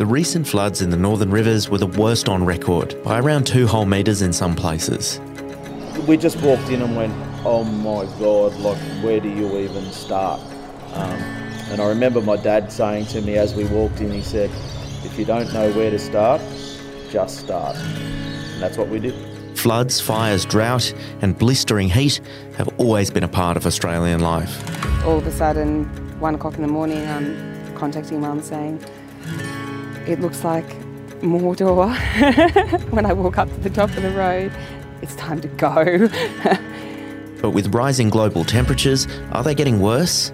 The recent floods in the northern rivers were the worst on record, by around two whole metres in some places. We just walked in and went, oh my God, like, where do you even start? Um, and I remember my dad saying to me as we walked in, he said, if you don't know where to start, just start. And that's what we did. Floods, fires, drought, and blistering heat have always been a part of Australian life. All of a sudden, one o'clock in the morning, I'm contacting mum saying, it looks like Mordor when I walk up to the top of the road. It's time to go. but with rising global temperatures, are they getting worse?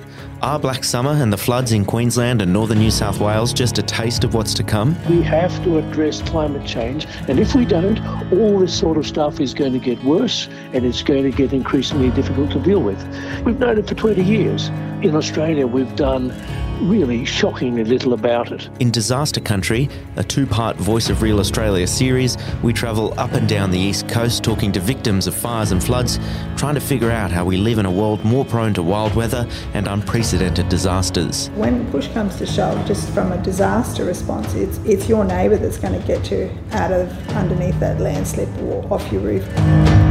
Are Black Summer and the floods in Queensland and northern New South Wales just a taste of what's to come? We have to address climate change, and if we don't, all this sort of stuff is going to get worse and it's going to get increasingly difficult to deal with. We've known it for 20 years. In Australia, we've done really shockingly little about it. In Disaster Country, a two part Voice of Real Australia series, we travel up and down the east coast talking to victims of fires and floods, trying to figure out how we live in a world more prone to wild weather and unprecedented disasters. When push comes to shove, just from a disaster response, it's, it's your neighbour that's going to get you out of underneath that landslip or off your roof.